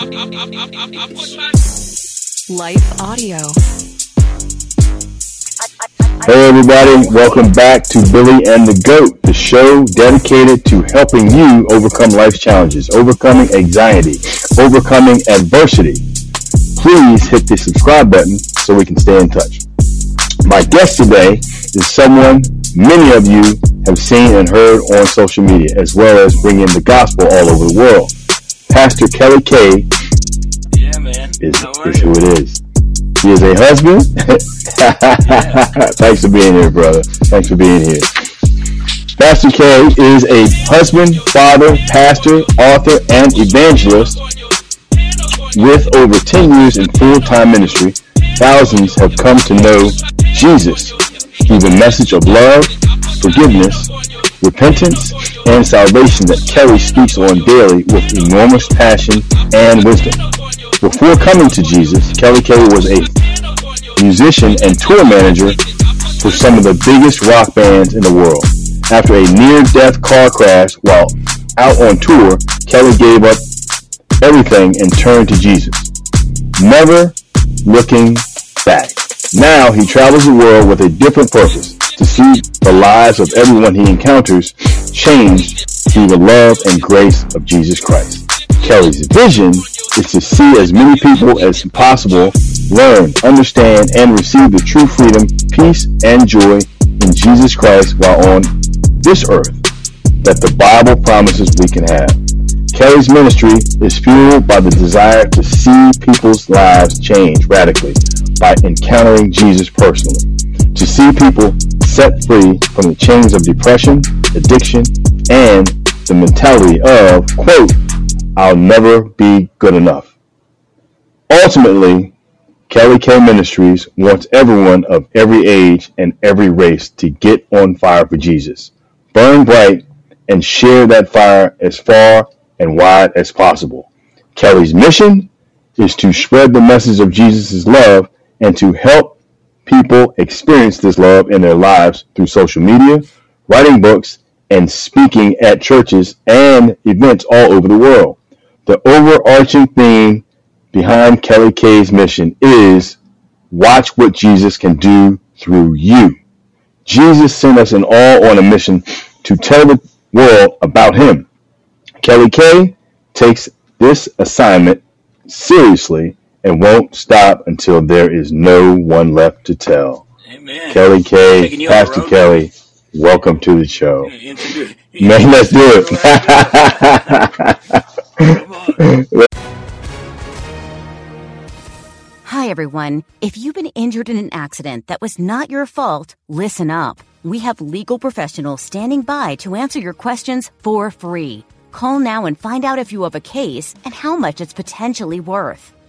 Life Audio. Hey everybody, welcome back to Billy and the Goat, the show dedicated to helping you overcome life's challenges, overcoming anxiety, overcoming adversity. Please hit the subscribe button so we can stay in touch. My guest today is someone many of you have seen and heard on social media, as well as bringing the gospel all over the world. Pastor Kelly K Yeah, man. is, is who it is. He is a husband. Thanks for being here, brother. Thanks for being here. Pastor K is a husband, father, pastor, author, and evangelist with over 10 years in full-time ministry. Thousands have come to know Jesus through the message of love, forgiveness, repentance, and salvation that Kelly speaks on daily with enormous passion and wisdom. Before coming to Jesus, Kelly K was a musician and tour manager for some of the biggest rock bands in the world. After a near-death car crash while out on tour, Kelly gave up everything and turned to Jesus. Never looking back. Now he travels the world with a different purpose to see the lives of everyone he encounters changed through the love and grace of Jesus Christ. Kelly's vision is to see as many people as possible learn, understand, and receive the true freedom, peace, and joy in Jesus Christ while on this earth that the Bible promises we can have. Kelly's ministry is fueled by the desire to see people's lives change radically by encountering Jesus personally, to see people set free from the chains of depression, addiction, and the mentality of, quote, I'll never be good enough. Ultimately, Kelly K Ministries wants everyone of every age and every race to get on fire for Jesus, burn bright, and share that fire as far and wide as possible. Kelly's mission is to spread the message of Jesus' love and to help people experience this love in their lives through social media, writing books, and speaking at churches and events all over the world. The overarching theme behind Kelly K's mission is watch what Jesus can do through you. Jesus sent us in all on a mission to tell the world about him. Kelly K takes this assignment seriously and won't stop until there is no one left to tell. Amen. Kelly K, Taking you on the Pastor road. Kelly, welcome to the show. Introduce- Man, let's do it. Hi, everyone. If you've been injured in an accident that was not your fault, listen up. We have legal professionals standing by to answer your questions for free. Call now and find out if you have a case and how much it's potentially worth.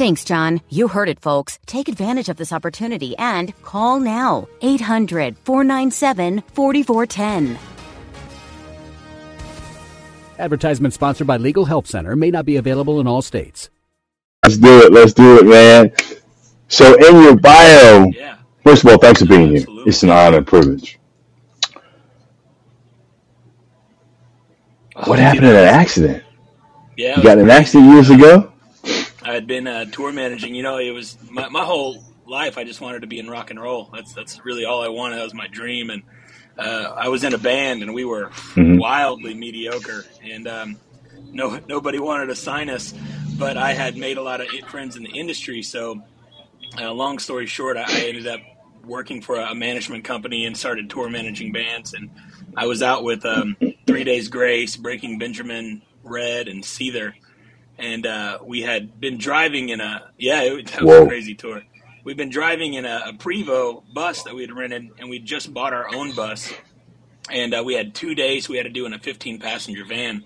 Thanks, John. You heard it, folks. Take advantage of this opportunity and call now. 800 497 4410. Advertisement sponsored by Legal Help Center may not be available in all states. Let's do it. Let's do it, man. So, in your bio, Yeah. first of all, thanks for being here. It's an honor and privilege. What happened in that accident? Yeah. You got an accident years ago? I had been uh, tour managing. You know, it was my, my whole life. I just wanted to be in rock and roll. That's that's really all I wanted. That was my dream. And uh, I was in a band, and we were Mhm. wildly mediocre. And um, no nobody wanted to sign us. But I had made a lot of friends in the industry. So, uh, long story short, I, I ended up working for a management company and started tour managing bands. And I was out with um, Three Days Grace, Breaking Benjamin, Red, and Seether and uh, we had been driving in a yeah it, that was Whoa. a crazy tour we'd been driving in a, a Prevost bus that we had rented and we just bought our own bus and uh, we had two days we had to do in a 15 passenger van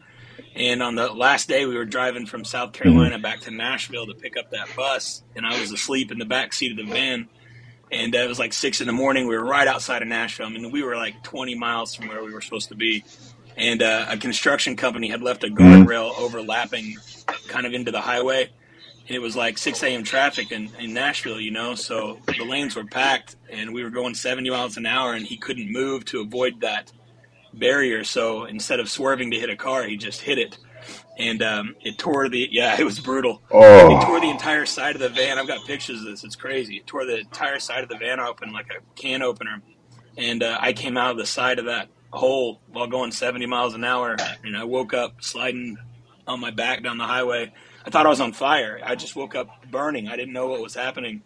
And on the last day, we were driving from South Carolina back to Nashville to pick up that bus, and I was asleep in the back seat of the van. And uh, it was like six in the morning. We were right outside of Nashville. I mean, we were like 20 miles from where we were supposed to be. And uh, a construction company had left a guardrail overlapping kind of into the highway. And it was like 6 a.m. traffic in, in Nashville, you know, so the lanes were packed and we were going 70 miles an hour and he couldn't move to avoid that barrier. So instead of swerving to hit a car, he just hit it. And um, it tore the, yeah, it was brutal. Oh. It tore the entire side of the van. I've got pictures of this. It's crazy. It tore the entire side of the van open like a can opener. And uh, I came out of the side of that hole while going 70 miles an hour. And I woke up sliding on my back down the highway. I thought I was on fire. I just woke up burning. I didn't know what was happening.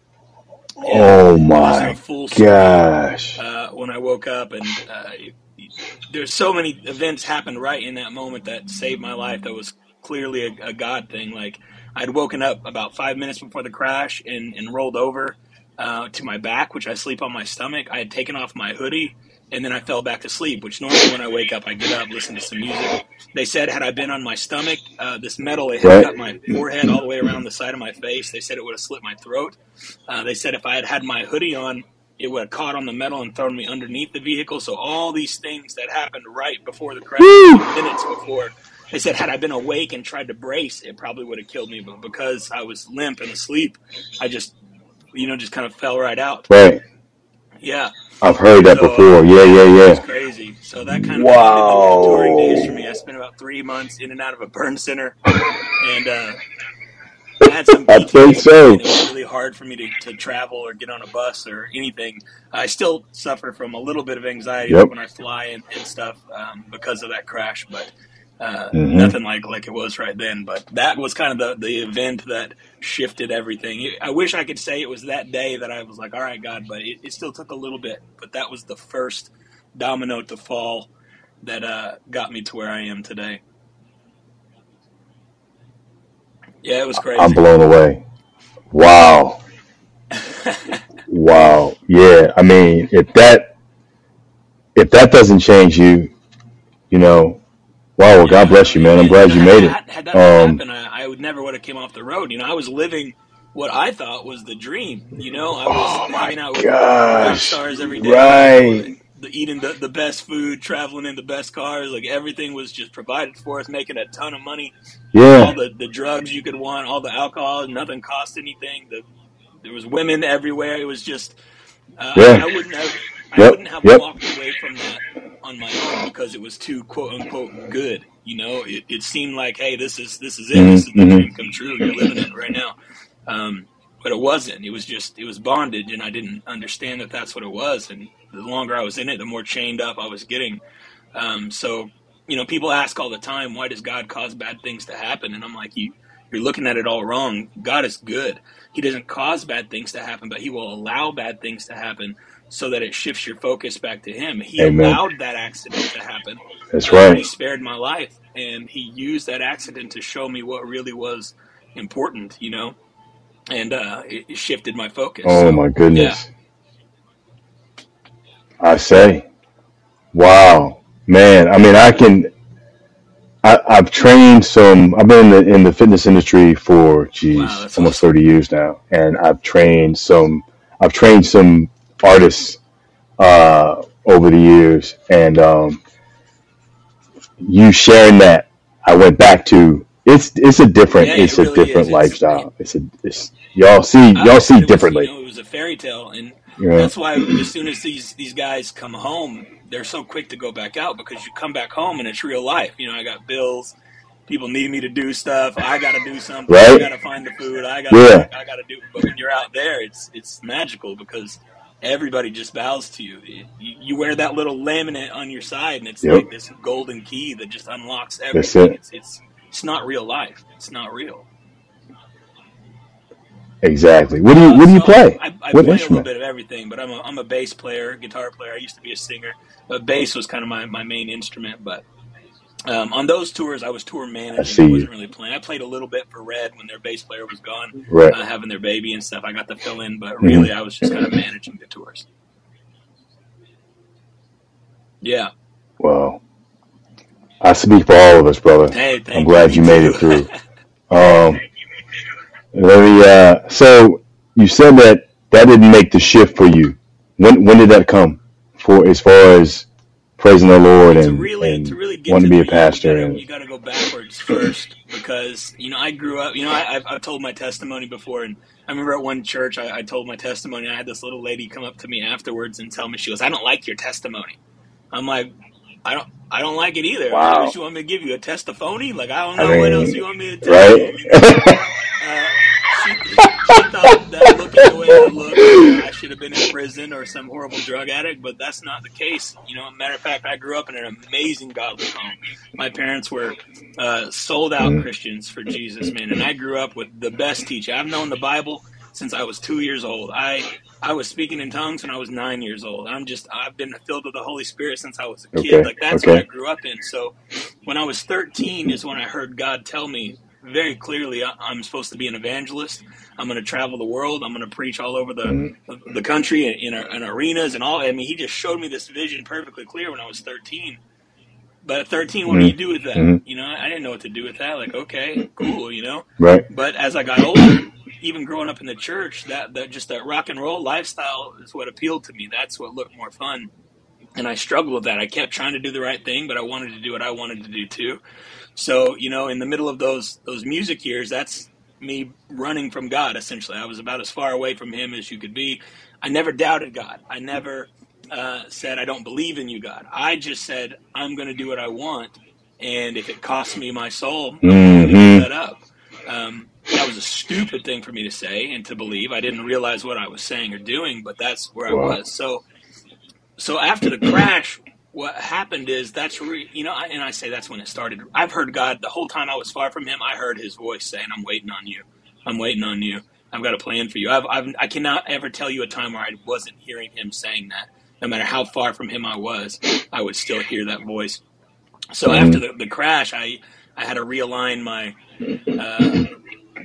And Oh I was in my a full sweat gosh. uh, when I woke up, and uh, there's so many events happened right in that moment that saved my life. That was clearly a, a God thing. Like I'd woken up about five minutes before the crash and, and rolled over uh, to my back, which I sleep on my stomach. I had taken off my hoodie. And then I fell back to sleep, which normally when I wake up, I get up, listen to some music. They said had I been on my stomach, uh, this metal it Right. had cut my forehead all the way around the side of my face. They said it would have slit my throat. Uh, they said if I had had my hoodie on, it would have caught on the metal and thrown me underneath the vehicle. So all these things that happened right before the crash, minutes before, they said had I been awake and tried to brace, it probably would have killed me. But because I was limp and asleep, I just, you know, just kind of fell right out. Right. Yeah, I've heard that So, before. Yeah, yeah, it's yeah. crazy. So that kind of Wow. touring days for me. I spent about three months in and out of a burn center, and uh, I had some I think so. it was really hard for me to, to travel or get on a bus or anything. I still suffer from a little bit of anxiety Yep. when I fly and, and stuff um, because of that crash, but uh, Mhm. nothing like like it was right then. But that was kind of the, the event that shifted everything. I wish I could say it was that day that I was like, all right, God, but it, it still took a little bit. But that was the first domino to fall that uh, got me to where I am today. Yeah, it was crazy. I'm blown away. Wow. Wow. Yeah. I mean, if that if that doesn't change you, you know, wow. Well, God bless you, man. I'm glad you made it. Had, had that not Um, happened, I, I would never would have came off the road. You know, I was living what I thought was the dream. You know, I was Oh hanging out with rock gosh. stars every day, Right. the, eating the, the best food, traveling in the best cars. Like everything was just provided for us, making a ton of money. Yeah, All the, the drugs you could want, all the alcohol, nothing cost anything. The, there was women everywhere. It was just uh, I, Yeah. I wouldn't have I Yep. wouldn't have Yep. walked away from that on my own because it was too quote unquote good. You know, it, it seemed like, hey, this is this is it. This is the Mm-hmm. dream come true. You're living it right now. Um, but it wasn't. It was just it was bondage, and I didn't understand that that's what it was. And the longer I was in it, the more chained up I was getting. Um, so, you know, people ask all the time, why does God cause bad things to happen? And I'm like, you you're looking at it all wrong. God is good. He doesn't cause bad things to happen, but he will allow bad things to happen so that it shifts your focus back to him. He Amen. allowed that accident to happen. That's Uh, He spared my life and he used that accident to show me what really was important, you know? And uh, it, shifted my focus. Oh So, my yeah. goodness. I say, wow, man. I mean, I can. I, I've trained some. I've been in the, in the fitness industry for, Wow, geez, that's almost awesome. thirty years now, and I've trained some. I've trained some artists uh, over the years, and um, you sharing that, I went back to. It's it's a different Yeah, it's it a different. It's, lifestyle. It's a it's y'all see y'all see it was, you differently. know, it was a fairy tale, and know? that's why as soon as these these guys come home, they're so quick to go back out because you come back home and it's real life. You know, I got bills, people need me to do stuff, I got to do something, I got to find the food, I got to Yeah. I got to do. But when you're out there, it's it's magical because everybody just bows to you. You, you wear that little laminate on your side, and it's Yep. like this golden key that just unlocks everything. it. It's it's it's not real life. It's not real. Exactly. What do you Uh, What do you so play? I, I What play a little bit of everything, but I'm a, I'm a bass player, guitar player. I used to be a singer, but bass was kind of my, my main instrument. But um, on those tours, I was tour I managing. see I wasn't really playing. I played a little bit for Red when their bass player was gone, Right. uh, having their baby and stuff. I got to fill in, but really, I was just kind of managing the tours. Yeah, Well, I I speak for all of us, brother. Hey, I'm glad you, you made it through. um, let me. Uh, so you said that that didn't make the shift for you. When when did that come? For as far as praising the Lord and, to really, and to really get wanting to be a pastor. You gotta, you gotta go backwards first because you know I grew up. You know I, I've, I've told my testimony before, and I remember at one church I, I told my testimony. and I had this little lady come up to me afterwards and tell me she goes, "I don't like your testimony." I'm like, I don't. I don't like it either. Wow. What you want me to give you a testimony? Like I don't I know what else you want me to tell you. right? Uh, she, she thought I should have been in prison or some horrible drug addict, but that's not the case. You know, matter of fact, I grew up in an amazing godly home. My parents were uh, sold out Mhm. Christians for Jesus, man, and I grew up with the best teacher. I've known the Bible since I was two years old. I I was speaking in tongues when I was nine years old. I'm just I've been filled with the Holy Spirit since I was a kid. Okay, Like that's okay. what I grew up in. So when I was 13 is when I heard God tell me very clearly I- I'm supposed to be an evangelist. I'm going to travel the world. I'm going to preach all over the Mhm. the country in, in, in arenas and all. I mean, he just showed me this vision perfectly clear when I was 13. But at 13, what do you do with that? Mhm. You know, I didn't know what to do with that. Like, okay, cool, you know. right? But as I got older, even growing up in the church, that, that just that rock and roll lifestyle is what appealed to me. That's what looked more fun. And I struggled with that. I kept trying to do the right thing, but I wanted to do what I wanted to do too. So, you know, in the middle of those those music years, that's me running from God essentially. I was about as far away from him as you could be. I never doubted God. I never uh, said I don't believe in you, God. I just said I'm going to do what I want, and if it costs me my soul, I'm going to give Mhm. that up. Um, that was a stupid thing for me to say and to believe. I didn't realize what I was saying or doing, but that's where I was. So, so after the crash, what happened is that's re, you know, I, and I say that's when it started. I've heard God the whole time I was far from Him. I heard His voice saying, "I'm waiting on you. I'm waiting on you. I've got a plan for you." I've, I've I cannot ever tell you a time where I wasn't hearing Him saying that. No matter how far from Him I was, I would still hear that voice. So after the, the crash, I I had to realign my uh,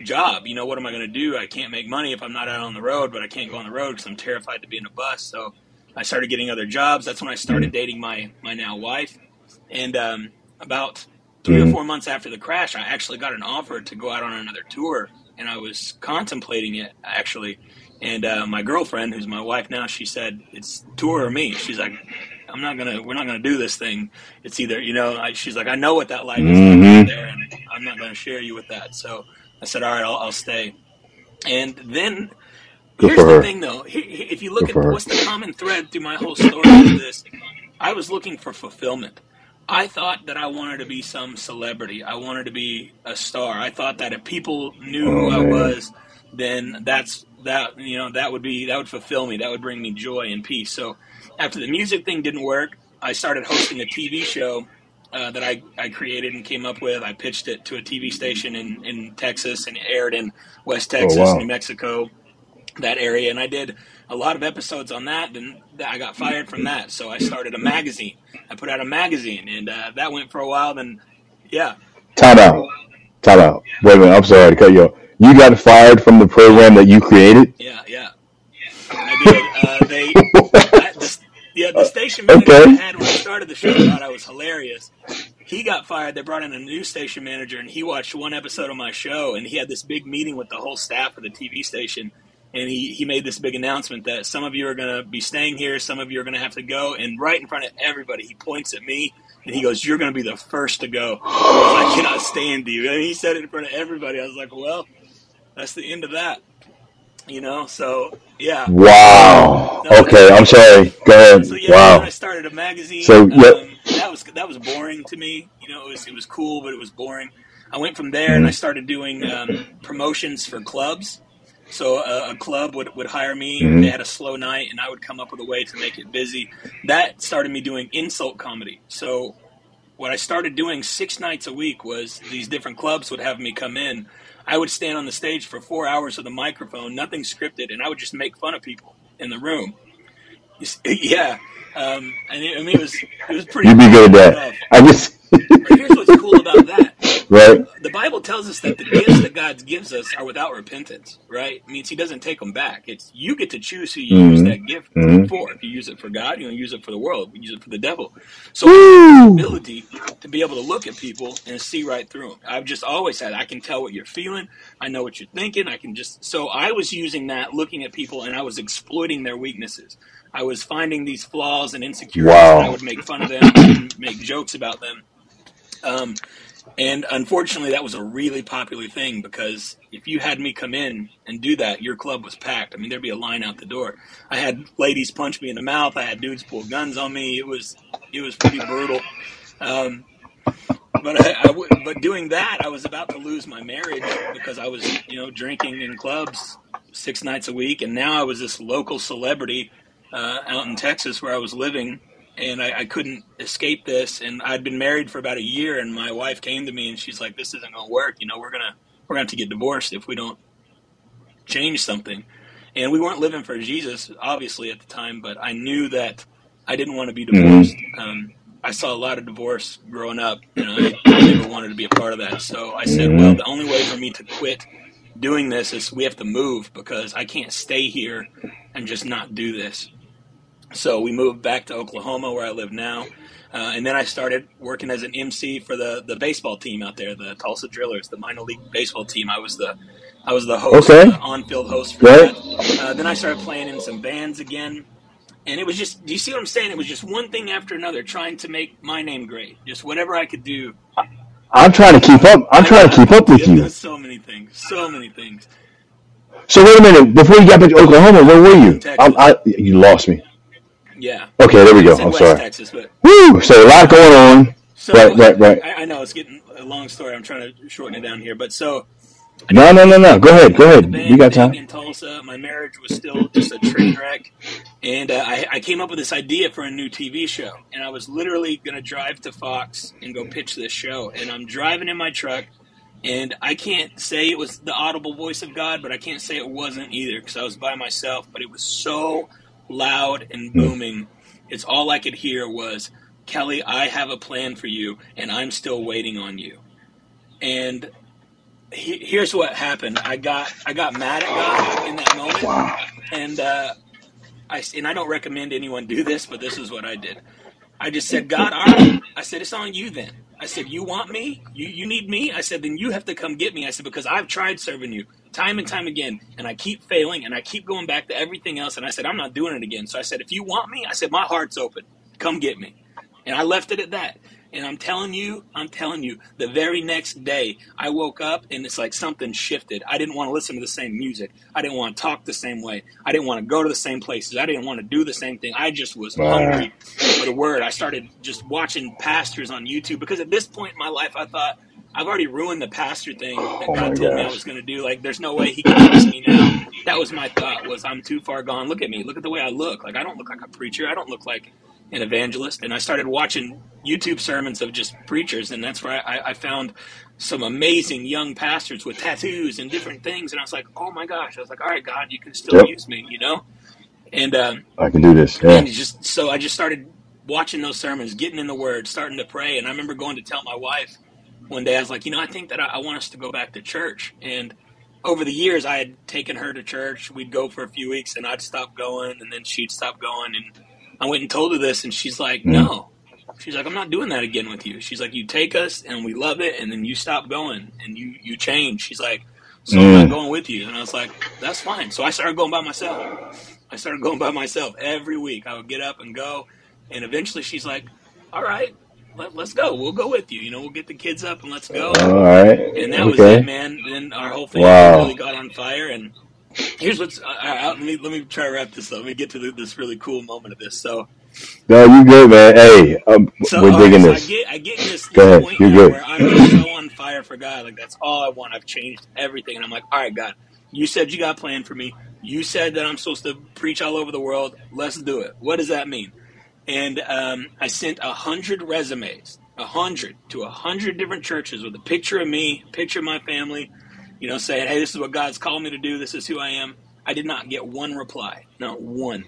job. You know, what am I going to do? I can't make money if I'm not out on the road, but I can't go on the road because I'm terrified to be in a bus. So I started getting other jobs. That's when I started dating my my now wife. And um, about 3 or Mhm. four months after the crash, I actually got an offer to go out on another tour, and I was contemplating it actually. And uh, my girlfriend, who's my wife now, she said, "It's tour or me." She's like, "I'm not gonna. We're not gonna do this thing. It's either you know." I, she's like, "I know what that life is Mhm. out there, and I'm not gonna share you with that." So I said, "All right, I'll, I'll stay." And then Good here's the her. thing, though. If you look Good at what's the common thread through my whole story is this: I was looking for fulfillment. I thought that I wanted to be some celebrity. I wanted to be a star. I thought that if people knew Oh, who I man. was, then that's that. You know, that would be that would fulfill me. That would bring me joy and peace. So after the music thing didn't work, I started hosting a TV show uh, that I, I created and came up with. I pitched it to a TV station in, in Texas and aired in West Texas, Oh, wow. New Mexico, that area. And I did a lot of episodes on that. And I got fired from that. So I started a magazine. I put out a magazine and uh, that went for a while. Then, yeah. Time out. Time out. Wait a minute. I'm sorry to cut you off. You got fired from the program that you created? Yeah, yeah. I did. Uh, they, I, the, yeah, the station manager Okay. I had when I started the show thought I was hilarious. He got fired. They brought in a new station manager, and he watched one episode of my show, and he had this big meeting with the whole staff of the TV station. And he, he made this big announcement that some of you are going to be staying here, some of you are going to have to go. And right in front of everybody, he points at me and he goes, You're going to be the first to go. Goes, I cannot stand you. And he said it in front of everybody. I was like, Well, that's the end of that. You know, so yeah. Wow. Okay. I'm sorry. Go ahead. So yeah, then I started a magazine. So, yeah. um, that was that was boring to me. You know, it was it was cool, but it was boring. I went from there and I started doing um, promotions for clubs. So a, a club would, would hire me. Mhm. They had a slow night, and I would come up with a way to make it busy. That started me doing insult comedy. So what I started doing six nights a week was these different clubs would have me come in. I would stand on the stage for four hours with a microphone, nothing scripted, and I would just make fun of people in the room. Yeah, um, and it, I mean it was it was pretty. You'd be good at that. I just. Here's what's cool about that. Right. The Bible tells us that the gifts that God gives us are without repentance, right? It means He doesn't take them back. It's you get to choose who you use Mhm. that gift Mhm. for. If you use it for God, you don't use it for the world. You use it for the devil. So the ability to be able to look at people and see right through them. I've just always had. I can tell what you're feeling. I know what you're thinking. I can just. So I was using that, looking at people, and I was exploiting their weaknesses. I was finding these flaws and insecurities, Wow. and I would make fun of them, and make jokes about them. Um, and unfortunately, that was a really popular thing because if you had me come in and do that, your club was packed. I mean, there'd be a line out the door. I had ladies punch me in the mouth. I had dudes pull guns on me. It was it was pretty brutal. Um, but I, I w- but doing that, I was about to lose my marriage because I was you know drinking in clubs six nights a week, and now I was this local celebrity uh, out in Texas where I was living, and I, I couldn't escape this. And I'd been married for about a year, and my wife came to me and she's like, "This isn't going to work. You know, we're gonna we're gonna have to get divorced if we don't change something." And we weren't living for Jesus, obviously at the time, but I knew that I didn't want to be divorced. Um, I saw a lot of divorce growing up, and I, I never wanted to be a part of that. So I said, "Well, the only way for me to quit." Doing this is we have to move because I can't stay here and just not do this. So we moved back to Oklahoma, where I live now, uh, and then I started working as an MC for the, the baseball team out there, the Tulsa Drillers, the minor league baseball team. I was the I was the host, Okay. uh, on field host for Right. that. Uh, then I started playing in some bands again, and it was just do you see what I'm saying? It was just one thing after another, trying to make my name great, just whatever I could do. I'm trying to keep up. I'm trying to keep up with you. So many things, so many things. So wait a minute. Before you got back to Oklahoma, where were you? I, I, you lost me. Yeah. Okay, there we go. I'm West sorry. Texas, but Woo! So a lot going on. So Right, right, right. I, I know it's getting a long story. I'm trying to shorten it down here, but so No, no, no, no. Go ahead. Go ahead. You got time. in Tulsa. My marriage was still just a train wreck, and uh, I, I came up with this idea for a new TV show. And I was literally going to drive to Fox and go pitch this show. And I'm driving in my truck, and I can't say it was the audible voice of God, but I can't say it wasn't either because I was by myself. But it was so loud and booming. It's all I could hear was, Kelly, I have a plan for you, and I'm still waiting on you. And he, here's what happened. I got I got mad at God in that moment, Wow. and uh, I and I don't recommend anyone do this, but this is what I did. I just said, God, all right. I said, it's on you then. I said, you want me? You you need me? I said, then you have to come get me. I said, because I've tried serving you time and time again, and I keep failing, and I keep going back to everything else. And I said, I'm not doing it again. So I said, if you want me, I said, my heart's open. Come get me. And I left it at that. And I'm telling you, I'm telling you, the very next day, I woke up and it's like something shifted. I didn't want to listen to the same music. I didn't want to talk the same way. I didn't want to go to the same places. I didn't want to do the same thing. I just was Wow. hungry for the word. I started just watching pastors on YouTube because at this point in my life, I thought, I've already ruined the pastor thing that Oh God told me I was going to do. Like, there's no way He can use me now. That was my thought. Was I'm too far gone. Look at me. Look at the way I look. Like I don't look like a preacher. I don't look like an evangelist. And I started watching YouTube sermons of just preachers, and that's where I, I found some amazing young pastors with tattoos and different things. And I was like, oh my gosh! I was like, all right, God, you can still Yep. use me, you know. And um, I can do this. Yeah. and just so I just started watching those sermons, getting in the Word, starting to pray. And I remember going to tell my wife one day, I was like, you know, I think that I, I want us to go back to church. And over the years, I had taken her to church. We'd go for a few weeks, and I'd stop going, and then she'd stop going. And I went and told her this, and she's like, Mm. no. She's like, I'm not doing that again with you. She's like, you take us, and we love it, and then you stop going, and you you change. She's like, so I'm not Mm. going with you. And I was like, that's fine. So I started going by myself. I started going by myself every week. I would get up and go, and eventually she's like, "All right, let, let's go. We'll go with you. You know, we'll get the kids up and let's go." All right. And that was Okay. it, man. Then our whole family Wow. really got on fire. And here's what's uh, let me let me try to wrap this up. Let me get to the, this really cool moment of this. So, No, you good, man. Hey, um, so, we're right, digging so this. I get I get this, Go ahead. point You're good. where I'm so on fire for God. Like that's all I want. I've changed everything, and I'm like, all right, God, you said you got a plan for me. You said that I'm supposed to preach all over the world. Let's do it. What does that mean? And um, I sent a hundred resumes, a hundred to a hundred different churches with a picture of me, picture of my family, you know, saying, "Hey, this is what God's called me to do. This is who I am." I did not get one reply, not one,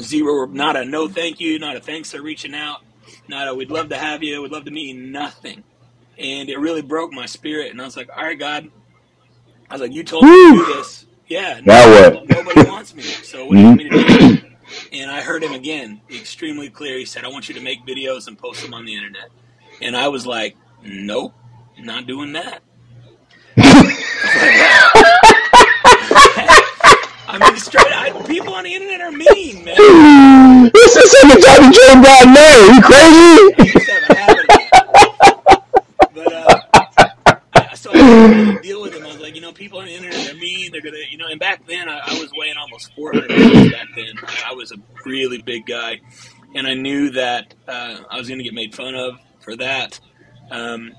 zero, not a no, thank you, not a thanks for reaching out, not a we'd love to have you, we'd love to meet you, nothing. and it really broke my spirit. And I was like, all right, God. I was like, you told me to do this. Yeah. Now nobody, what? Nobody wants me. So what do you want me to do? And I heard him again, extremely clear. He said, I want you to make videos and post them on the internet. And I was like, nope, not doing that. I mean, straight. I, people on the internet are mean, man. This is something Johnny Joe God know. You crazy? I used to have a habit of that. But uh, I, so I like, you know, people on the internet they're mean. They're gonna, you know. And back then, I, I was weighing almost 400 pounds. Back then, I was a really big guy, and I knew that uh, I was gonna get made fun of for that. Um,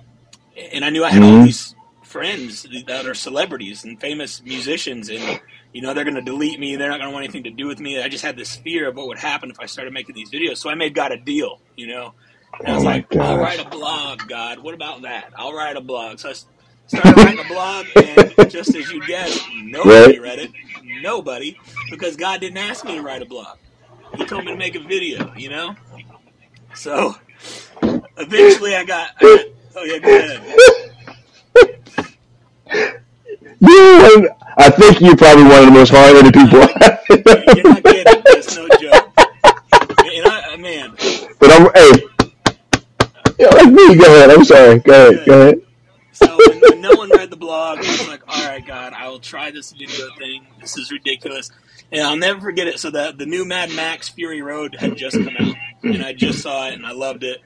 and I knew I had all Mhm. these friends that are celebrities and famous musicians, and you know they're going to delete me. They're not going to want anything to do with me. I just had this fear of what would happen if I started making these videos. So I made God a deal, you know. And I Oh was my like, I'll write a blog, God. What about that? I'll write a blog. So I started writing a blog, and just as you guessed, nobody Right. read it. Nobody, because God didn't ask me to write a blog. He told me to make a video, you know. So eventually, I got. I got oh yeah, go ahead. You, I think you're probably one of the most hard-headed people. You're not kidding. That's no joke. And I, man, but I'm, hey, yeah, like me. Go ahead. I'm sorry. Go ahead. Go ahead. So when, when no one read the blog, I was like, all right, God, I will try this video thing. This is ridiculous. And I'll never forget it. So the, the new Mad Max Fury Road had just come out, and I just saw it, and I loved it.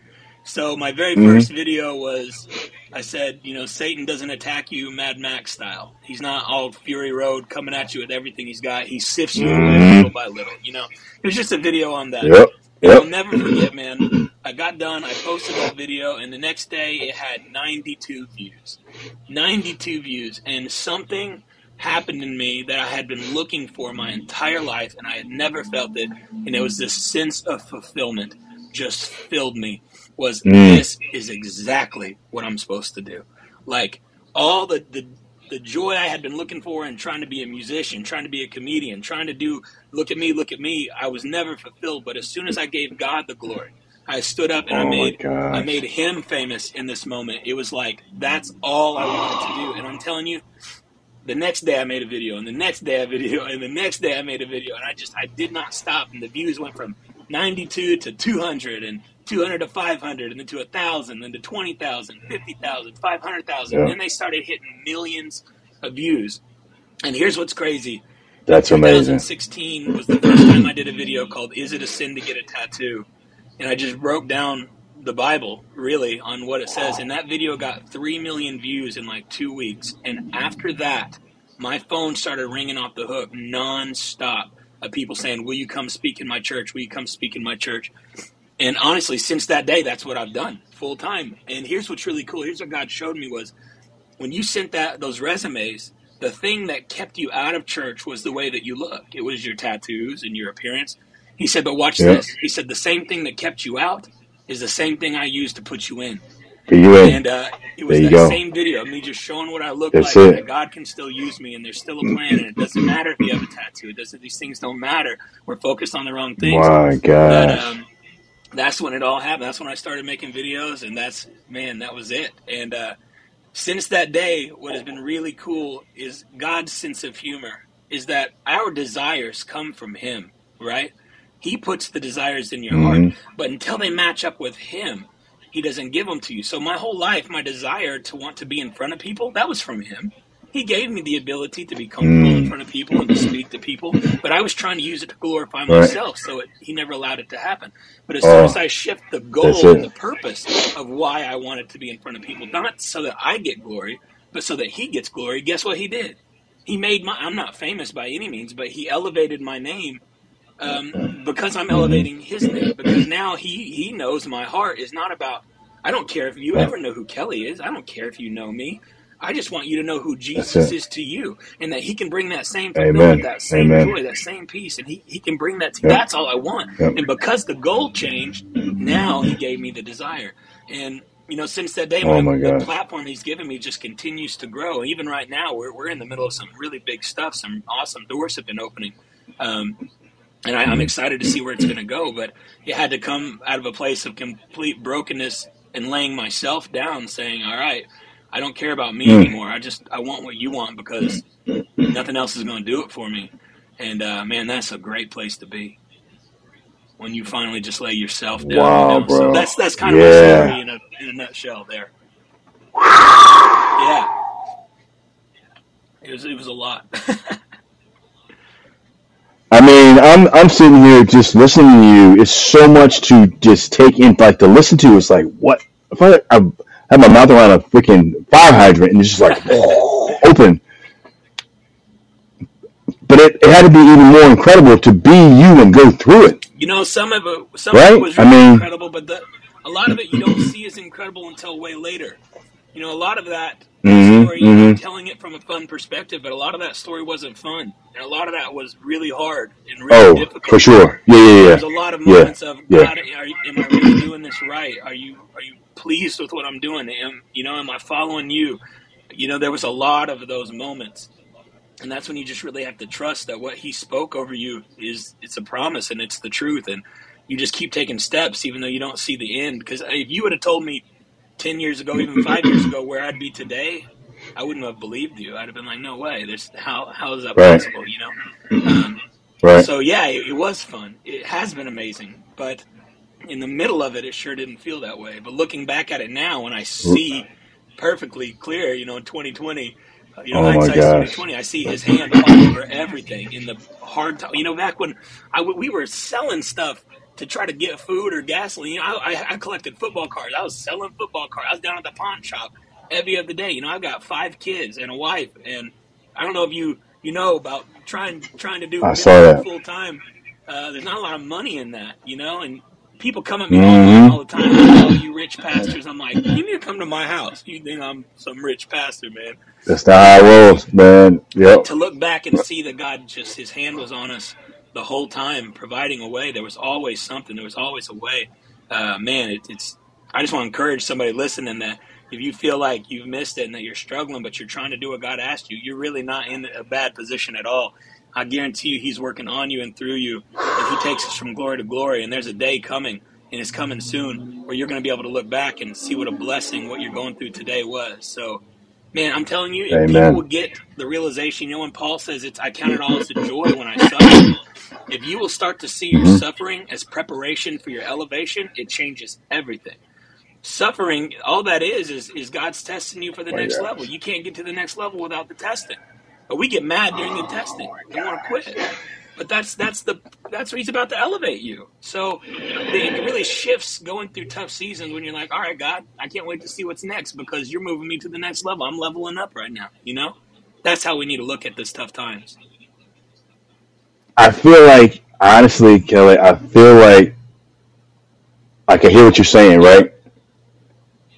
So my very Mhm. first video was, I said, you know, Satan doesn't attack you Mad Max style. He's not all Fury Road coming at you with everything he's got. He sifts you away Mhm. little by little. You know, it was just a video on that. Yep. And I'll never forget, man. I got done, I posted that video, and the next day it had 92 views. 92 views. And something happened in me that I had been looking for my entire life, and I had never felt it. And it was this sense of fulfillment just filled me. Was Mm. this is exactly what I'm supposed to do. Like, all the, the the joy I had been looking for and trying to be a musician, trying to be a comedian, trying to do look at me, look at me, I was never fulfilled. But as soon as I gave God the glory, I stood up and I Oh my made. I made him famous in this moment. It was like that's all I wanted to do. And I'm telling you, the next day I made a video, and the next day a video, and the next day I made a video, and I just I did not stop. And the views went from 92 to 200, and 200 to 500, and then to 1,000, then to 20,000, 50,000, 500,000. Yeah. And then they started hitting millions of views. And here's what's crazy. That's amazing. 2016 was the first time I did a video called "Is It a Sin to Get a Tattoo?" and I just broke down the Bible really on what it says. And that video got three million views in like two weeks. And after that, my phone started ringing off the hook nonstop of people saying, "Will you come speak in my church? Will you come speak in my church?" And honestly, since that day, that's what I've done full time. And here's what's really cool. Here's what God showed me was when you sent that those resumes, the thing that kept you out of church was the way that you look. It was your tattoos and your appearance. He said, but watch Yeah. this. He said the same thing that kept you out is the same thing I used to put you in. You in. And uh, it was that go. same video of me just showing what I look That's like, it. and that God can still use me, and there's still a plan, and it doesn't matter if you have a tattoo. It doesn't. These things don't matter. We're focused on the wrong things. My But gosh. um, that's when it all happened. That's when I started making videos, and that's man, that was it. And uh, since that day, what has been really cool is God's sense of humor. Is that our desires come from Him, right? He puts the desires in your Mhm. heart, but until they match up with Him, He doesn't give them to you. So my whole life, my desire to want to be in front of people, that was from Him. He gave me the ability to be comfortable in Mm. front of people and to speak to people, but I was trying to use it to glorify Right. myself. So it, He never allowed it to happen. But as soon Oh, as I shift the goal and the purpose of why I wanted to be in front of people, not so that I get glory, but so that He gets glory, guess what He did? He made my. I'm not famous by any means, but He elevated my name um, because I'm elevating His name. Because now He He knows my heart is not about. I don't care if you ever know who Kelly is. I don't care if you know me. I just want you to know who Jesus is to you, and that He can bring that same fulfillment, that same Amen. joy, that same peace, and He He can bring that. To, Yep. That's all I want. Yep. And because the goal changed, now He gave me the desire. And you know, since that day, Oh my, my the platform He's given me just continues to grow. Even right now, we're we're in the middle of some really big stuff. Some awesome doors have been opening. Um, and I, I'm excited to see where it's going to go. But it had to come out of a place of complete brokenness and laying myself down, saying, "All right, I don't care about me Mm. anymore. I just I want what you want because nothing else is going to do it for me." And uh, man, that's a great place to be when you finally just lay yourself down. Wow, you know? So bro. that's that's kind of Yeah. my story in a in a nutshell. There. Yeah. It was it was a lot. I mean, I'm I'm sitting here just listening to you. It's so much to just take in, like to listen to. It's like what if I, I have my mouth around a freaking fire hydrant and it's just like open. But it, it had to be even more incredible to be you and go through it. You know, some of it, some of it was I really mean- incredible, but the, a lot of it you don't see as incredible until way later. You know, a lot of that Mhm, story, you know, mhm. telling it from a fun perspective, but a lot of that story wasn't fun, and a lot of that was really hard and really Oh, difficult. for sure. Yeah, yeah, yeah. There's a lot of Yeah, moments of yeah. God, are, you- am I really doing this right? Are you are you pleased with what I'm doing? Am you know, am I following you? You know, there was a lot of those moments. And that's when you just really have to trust that what he spoke over you is it's a promise and it's the truth and you just keep taking steps even though you don't see the end because if you would have told me 10 years ago even 5 years ago where I'd be today I wouldn't have believed you I'd have been like no way there's how how is that Right. possible you know um, Right. so yeah, it, it was fun. It has been amazing, but in the middle of it, it sure didn't feel that way. But looking back at it now, when I see perfectly clear, you know, in 2020, uh, you know, Oh gosh. 2020, I see his hand all over everything in the hard time. You know, back when I w- we were selling stuff to try to get food or gasoline, you know, I, I, I collected football cards. I was selling football cards. I was down at the pawn shop every other day. You know, I've got five kids and a wife, and I don't know if you you know about trying trying to do I saw that. full time. Uh, there's not a lot of money in that, you know, and people come at me Mhm. all the time. Oh, you rich pastors! I'm like, you need to come to my house. You think I'm some rich pastor, man? That's how it rolls, man. Yep. To look back and see that God just His hand was on us the whole time, providing a way. There was always something. There was always a way. Uh, man, it, it's. I just want to encourage somebody listening that if you feel like you've missed it and that you're struggling, but you're trying to do what God asked you, you're really not in a bad position at all. I guarantee you, He's working on you and through you. And He takes us from glory to glory. And there's a day coming, and it's coming soon, where you're going to be able to look back and see what a blessing what you're going through today was. So, man, I'm telling you, if Amen. people would get the realization, you know, when Paul says it's, I count it all as a joy when I suffer. If you will start to see your Mhm. suffering as preparation for your elevation, it changes everything. Suffering, all that is, is, is God's testing you for the My next gosh. level. You can't get to the next level without the testing. We get mad during the testing and want to quit. But that's that's the that's what he's about to elevate you. So it really shifts going through tough seasons when you're like, all right, God, I can't wait to see what's next because you're moving me to the next level. I'm leveling up right now. You know, that's how we need to look at this tough times. I feel like, honestly, Kelly, I feel like I can hear what you're saying, right?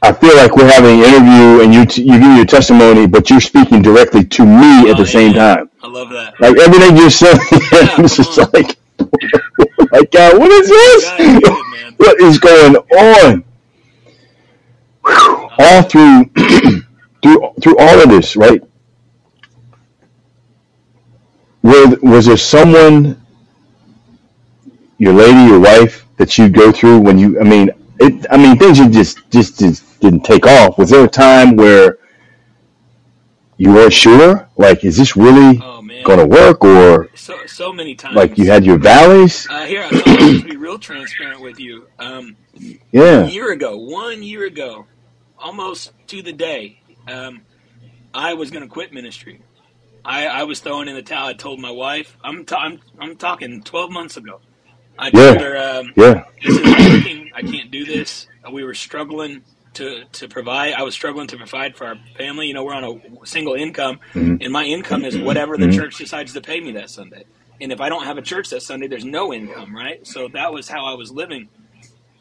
I feel like we're having an interview and you t- you give your testimony, but you're speaking directly to me at Oh, the same time. I love that. Like everything you're saying, it's just like, like God, what is this? God good. What is going on? Whew. All through, through, through all of this, right? Was, was there someone, your lady, your wife, that you go through when you? I mean, it. I mean, things you just just, just didn't take off. Was there a time where you weren't sure? Like, is this really Oh going to work, or so so many times. like you had your valleys? Uh, here, I'll I'll just be real transparent with you. Um, a Yeah. year ago, one year ago, almost to the day, um, I was going to quit ministry. I, I was throwing in the towel. I told my wife. I'm ta- I'm, I'm talking 12 months ago. I told Yeah. her, um, Yeah. "This isn't working. I can't do this." We were struggling to to provide. I was struggling to provide for our family. You know, we're on a single income, Mhm. and my income is whatever the Mhm. church decides to pay me that Sunday. And if I don't have a church that Sunday, there's no income, right? So that was how I was living.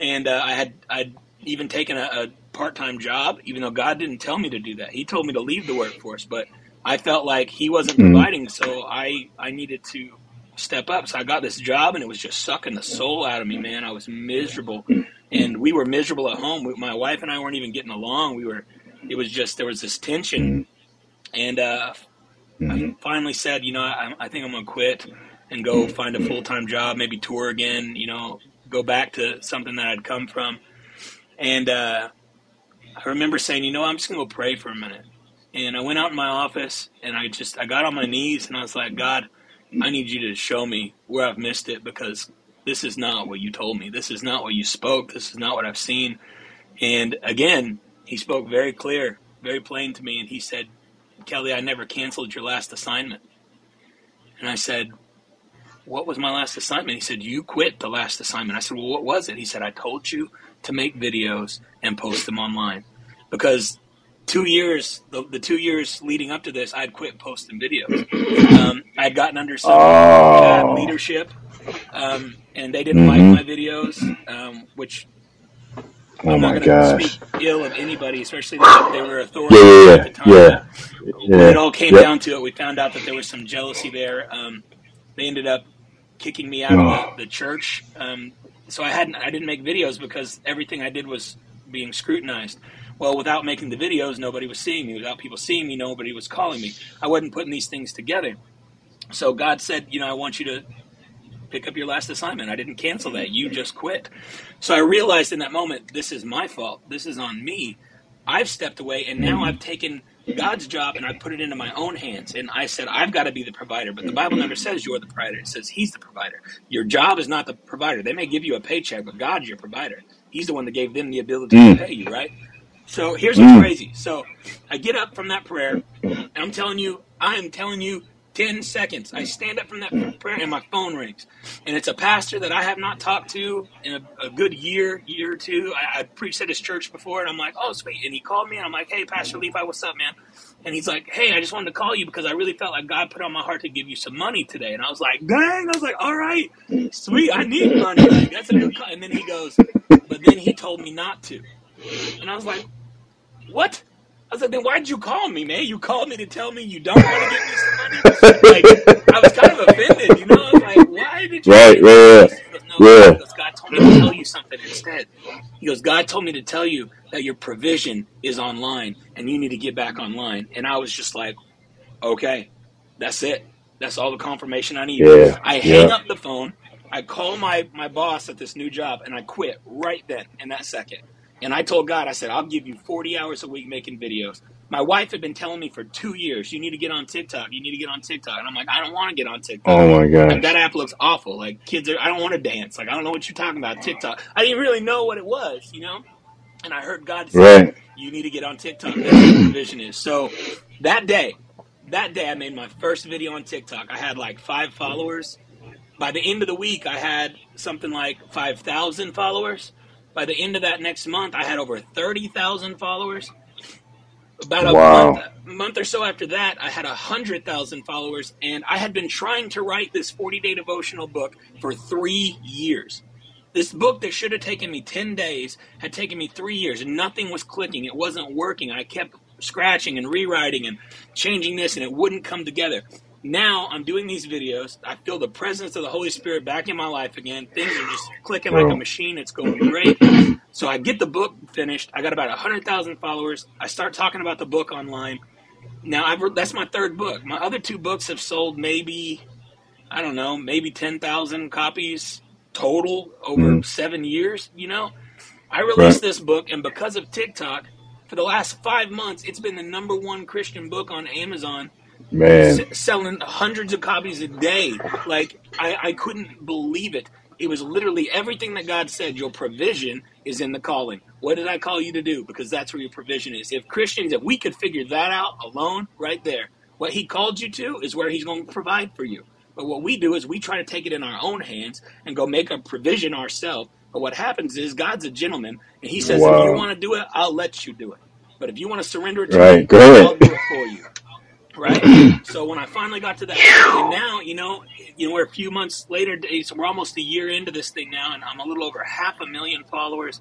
And uh, I had I'd even taken a, a part time job, even though God didn't tell me to do that. He told me to leave the workforce, but I felt like He wasn't Mhm. providing, so I I needed to step up. So I got this job, and it was just sucking the soul out of me, man. I was miserable, and we were miserable at home. We, my wife and I weren't even getting along. We were. It was just there was this tension, and uh, Mhm. I finally said, you know, I, I think I'm gonna quit and go find a full time job, maybe tour again. You know, go back to something that I'd come from. And uh, I remember saying, you know, I'm just gonna go pray for a minute. And I went out in my office and I just I got on my knees and I was like, God, I need you to show me where I've missed it because this is not what you told me. This is not what you spoke. This is not what I've seen. And again, he spoke very clear, very plain to me, and he said, Kelly, I never canceled your last assignment. And I said, What was my last assignment? He said, You quit the last assignment. I said, Well, what was it? He said, I told you to make videos and post them online. Because two years, the, the two years leading up to this, I'd quit posting videos. Um, I'd gotten under some Oh. bad leadership, um, and they didn't Mhm. like my videos, um, which Oh I'm my not going to gosh. speak ill of anybody, especially that they were authority Yeah, yeah, at the time. yeah, When it all came Yep. down to it, we found out that there was some jealousy there. Um, they ended up kicking me out Oh. of the, the church. Um, so I hadn't, I didn't make videos because everything I did was being scrutinized. Well, without making the videos, nobody was seeing me. Without people seeing me, nobody was calling me. I wasn't putting these things together. So God said, you know, I want you to pick up your last assignment. I didn't cancel that. You just quit. So I realized in that moment, this is my fault. This is on me. I've stepped away and now I've taken God's job and I put it into my own hands. And I said, I've got to be the provider. But the Bible never says you're the provider. It says He's the provider. Your job is not the provider. They may give you a paycheck, but God's your provider. He's the one that gave them the ability Mm. to pay you, right? So here's what's Mm. crazy. So I get up from that prayer, and I'm telling you, I am telling you, 10 seconds. I stand up from that prayer, and my phone rings. And it's a pastor that I have not talked to in a, a good year, year or two. I, I preached at his church before, and I'm like, oh, sweet. And he called me, and I'm like, hey, Pastor Levi, what's up, man? And he's like, hey, I just wanted to call you because I really felt like God put on my heart to give you some money today. And I was like, dang. I was like, all right, sweet. I need money. Like, that's a good call. And then he goes, but then he told me not to. And I was like, what? I was like, then why'd you call me, man? You called me to tell me you don't want to give me some money? Like, I was kind of offended, you know? I was like, why did you Right, right, goes, no, yeah. goes, God told me to tell you something instead. He goes, God told me to tell you that your provision is online and you need to get back online. And I was just like, okay, that's it. That's all the confirmation I need. Yeah, I hang yeah. up the phone. I call my, my boss at this new job and I quit right then in that second. And I told God, I said, I'll give you 40 hours a week making videos. My wife had been telling me for two years, you need to get on TikTok. You need to get on TikTok. And I'm like, I don't want to get on TikTok. Oh my Like, that app looks awful. Like kids are, I don't want to dance. Like I don't know what you're talking about. TikTok. I didn't really know what it was, you know. And I heard God say, Right. "You need to get on TikTok." That's what the vision is. So that day, that day, I made my first video on TikTok. I had like five followers. By the end of the week, I had something like five thousand followers. By the end of that next month, I had over thirty thousand followers. About a Wow. month, month or so after that, I had a hundred thousand followers, and I had been trying to write this forty-day devotional book for three years. This book that should have taken me 10 days had taken me three years and nothing was clicking. It wasn't working. I kept scratching and rewriting and changing this and it wouldn't come together. Now I'm doing these videos. I feel the presence of the Holy Spirit back in my life again. Things are just clicking like a machine. It's going great. So I get the book finished. I got about 100,000 followers. I start talking about the book online. Now I've, re- that's my third book. My other two books have sold maybe, I don't know, maybe 10,000 copies total over Mm. seven years, you know? I released Right. this book, and because of TikTok, for the last five months, it's been the number one Christian book on Amazon, Man. s- selling hundreds of copies a day. Like, I, I couldn't believe it. It was literally everything that God said. Your provision is in the calling. What did I call you to do? Because that's where your provision is. If Christians, if we could figure that out alone, right there, what He called you to is where He's going to provide for you. But what we do is we try to take it in our own hands and go make a provision ourselves. But what happens is God's a gentleman, and He says, if Wow. you want to do it, I'll let you do it. But if you want to surrender it to Right. me, Go ahead. I'll do it for you. Right. so when I finally got to that, and now you know, you know, we're a few months later. So we're almost a year into this thing now, and I'm a little over half a million followers.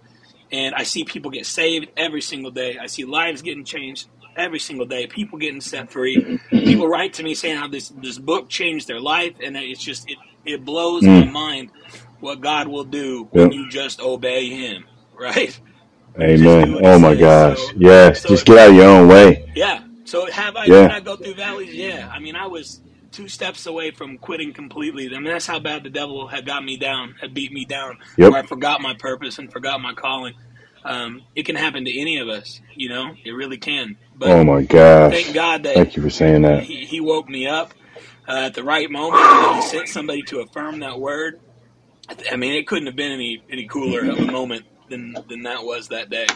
And I see people get saved every single day. I see lives getting changed every single day. People getting set free. People write to me saying how this this book changed their life, and it's just it it blows Mm. my mind what God will do when Yep. you just obey Him. Right. Amen. Oh my says. gosh. So Yes. so Just get out of your own way. yeah. So have I Yeah. did I go through valleys? Yeah. I mean, I was two steps away from quitting completely. I mean, that's how bad the devil had got me down, had beat me down, Yep. where I forgot my purpose and forgot my calling. Um, it can happen to any of us, you know, it really can. But Oh my gosh. thank God that Thank you for saying that. he, he woke me up uh, at the right moment and he sent somebody to affirm that word. I I mean, it couldn't have been any, any cooler of a moment than, than that was that day.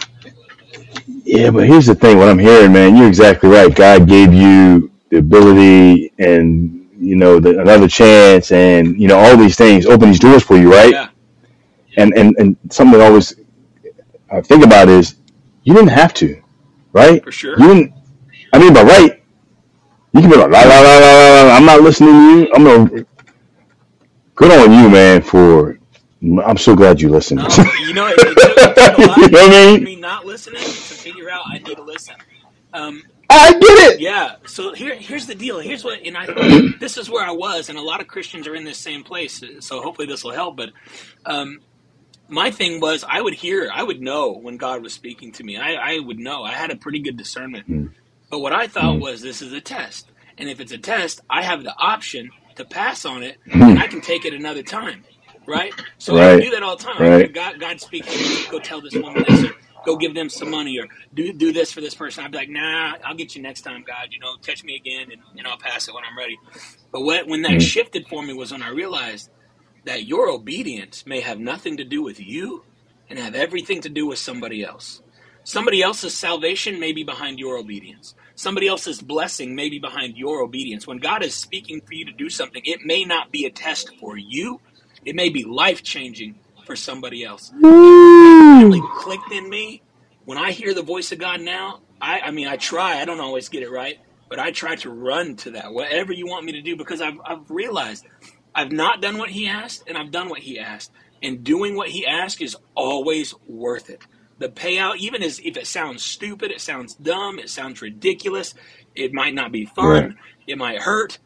Yeah, but here's the thing. What I'm hearing, man, you're exactly right. God gave you the ability and you know the, another chance, and you know all these things, open these doors for you, right? Yeah, And and and something that always I think about is you didn't have to, right? for sure. You didn't. I mean, by right, you can be like, la la la la la. la, I'm not listening to you. I'm gonna. Good on you, man. For I'm so glad you listened. No, you know, it, it, took, it took a lot you know what I mean? me not listening to figure out I need to listen. Um, I get it. Yeah. So here, here's the deal. Here's what, and I, this is where I was, and a lot of Christians are in this same place. So hopefully this will help. But um, my thing was, I would hear, I would know when God was speaking to me. I, I would know. I had a pretty good discernment. Hmm. But what I thought was, this is a test, and if it's a test, I have the option to pass on it, and I can take it another time. Right. So I. Right. do that all the time. Right. God, God speaks to me. Go tell this woman this, or go give them some money, or do do this for this person. I'd be like, Nah, I'll get you next time, God. You know, catch me again, and, and I'll pass it when I'm ready. But what, when that Mhm. shifted for me was when I realized that your obedience may have nothing to do with you, and have everything to do with somebody else. Somebody else's salvation may be behind your obedience. Somebody else's blessing may be behind your obedience. When God is speaking for you to do something, it may not be a test for you. It may be life changing for somebody else. Finally clicked in me when I hear the voice of God now. I, I mean, I try. I don't always get it right, but I try to run to that. Whatever you want me to do, because I've, I've realized I've not done what He asked, and I've done what He asked. And doing what He asked is always worth it. The payout, even as if it sounds stupid, it sounds dumb, it sounds ridiculous, it might not be fun, Right. it might hurt.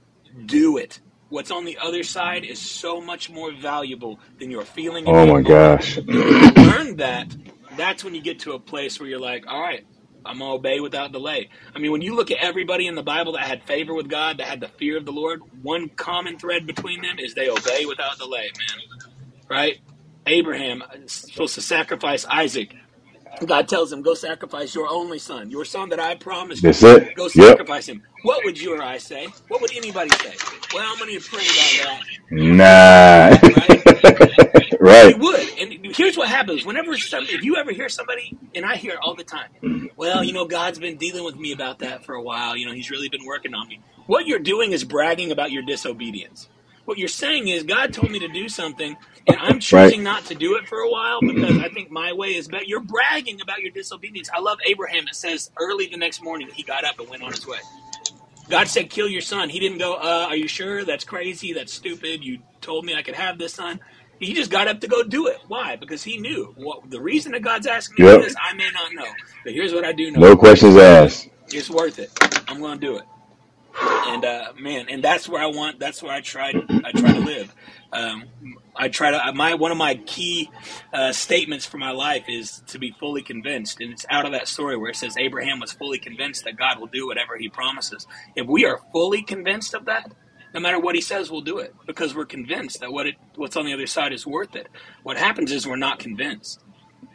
Do it. What's on the other side is so much more valuable than your feeling. in Oh my gosh. You learn that, that's when you get to a place where you're like, all right, I'm gonna obey without delay. I mean, when you look at everybody in the Bible that had favor with God, that had the fear of the Lord, one common thread between them is they obey without delay, man. Right? Abraham is supposed to sacrifice Isaac. God tells him, "Go sacrifice your only son, your son that I promised you. That's it. Go Yep. sacrifice him." What would you or I say? What would anybody say? Well, I'm going to pray about that. Nah. We right. would. And here's what happens. Whenever some, if you ever hear somebody, and I hear it all the time, mm-hmm. well, you know, God's been dealing with me about that for a while. You know, He's really been working on me. What you're doing is bragging about your disobedience. What you're saying is, God told me to do something, and I'm choosing not to do it for a while because I think my way is better. You're bragging about your disobedience. I love Abraham. It says early the next morning he got up and went on his way. God said, kill your son. He didn't go, uh, are you sure? That's crazy. That's stupid. You told me I could have this son. He just got up to go do it. Why? Because he knew what the reason that God's asking me Yep. this, I may not know. But here's what I do know. No questions asked. It's worth it. I'm going to do it. And uh, man, and that's where I want. That's where I try. I try to live. Um, I try to. My one of my key uh, statements for my life is to be fully convinced, and it's out of that story where it says Abraham was fully convinced that God will do whatever He promises. If we are fully convinced of that, no matter what He says, we'll do it because we're convinced that what it what's on the other side is worth it. What happens is we're not convinced.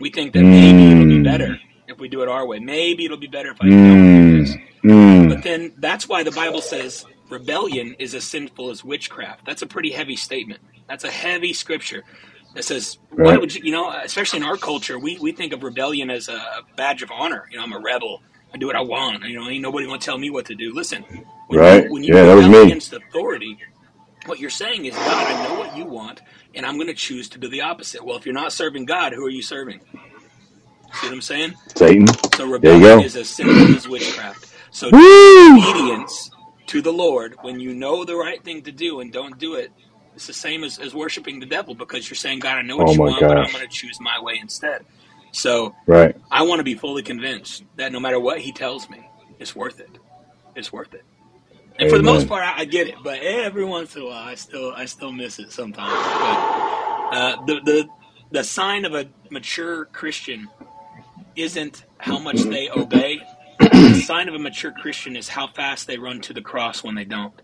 We think that maybe it'll be Mm. better if we do it our way. Maybe it'll be better if I don't do this. Mm. But then that's why the Bible says rebellion is as sinful as witchcraft. That's a pretty heavy statement. That's a heavy scripture that says, why would you, you know, especially in our culture, we, we think of rebellion as a badge of honor. You know, I'm a rebel. I do what I want. You know, ain't nobody gonna tell me what to do. Listen, when Right. you, when you Yeah, that was rebel me. against authority, what you're saying is, God, I know what you want, and I'm going to choose to do the opposite. Well, if you're not serving God, who are you serving? See what I'm saying? Satan. So rebellion is as sinful as witchcraft. So obedience to the Lord when you know the right thing to do and don't do it, it's the same as, as worshiping the devil because you're saying, God, I know what Oh you want, but I'm going to choose my way instead. So Right. I want to be fully convinced that no matter what he tells me, it's worth it. It's worth it. And for the most part, I, I get it, but every once in a while, I still I still miss it sometimes. But uh, the the the sign of a mature Christian isn't how much they obey. The sign of a mature Christian is how fast they run to the cross when they don't.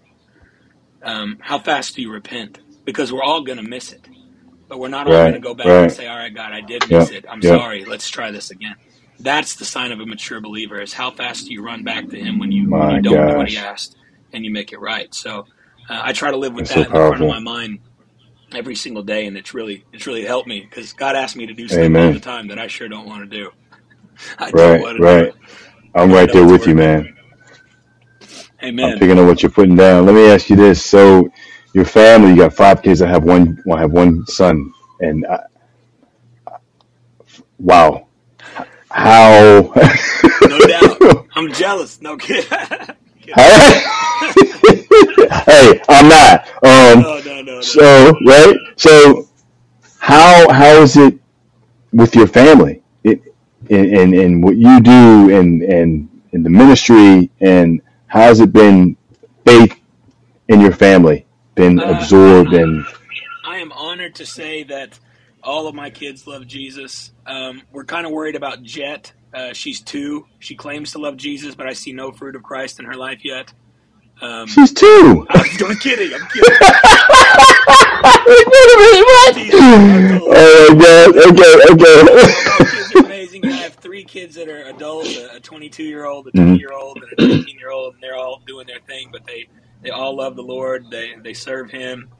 Um, how fast do you repent? Because we're all going to miss it. but we're not all going to go back right. and say, "All right, God, I did miss Yep, it. I'm yep. sorry. Let's try this again." That's the sign of a mature believer: is how fast do you run back to Him when you when you don't do what He gosh. asked and you make it right. So uh, I try to live with That's so that in the front of my mind every single day, and it's really it's really helped me because God asked me to do stuff all the time that I sure don't want to do. I don't Right, want to do right. it. I'm right there with you, man. I'm picking up what you're putting down. Let me ask you this: so, your family, you got five kids. I have one. I have one son, and I, wow, how? No doubt. I'm jealous. No kid. hey, I'm not. Um, no, no, no, no. so right. So, how how is it with your family? It and and, and what you do and and in the ministry and how has it been faith in your family been Uh, absorbed and I am honored to say that all of my kids love Jesus. Um, we're kind of worried about Jet. Uh, she's two. She claims to love Jesus, but I see no fruit of Christ in her life yet. Um, she's two. I'm, I'm kidding. I'm kidding. oh my god! Okay, okay. My kids are amazing. I have three kids that are adults: a 22 year old, a 20 year old, and a 19 year old, and they're all doing their thing. But they they all love the Lord. They they serve Him.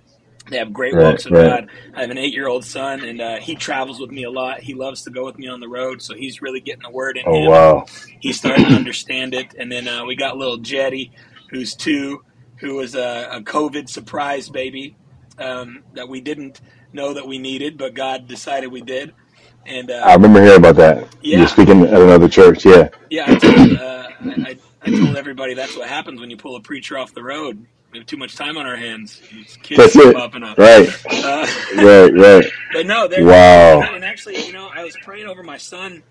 They have great Right, walks with right. God. I have an eight year old son, and uh, he travels with me a lot. He loves to go with me on the road, so he's really getting the word in Oh him. wow! He's starting to understand it. And then uh, we got little Jetty, who's two, who was a, a COVID surprise baby um, that we didn't know that we needed, but God decided we did. And I uh, remember hearing about that. You Yeah. were speaking at another church. Yeah. yeah, I told, uh, I, I, I told everybody that's what happens when you pull a preacher off the road. We have too much time on our hands. These kids That's it. popping up. Right. Uh, Right. Right. But no, they're, Wow. And actually, you know, I was praying over my son,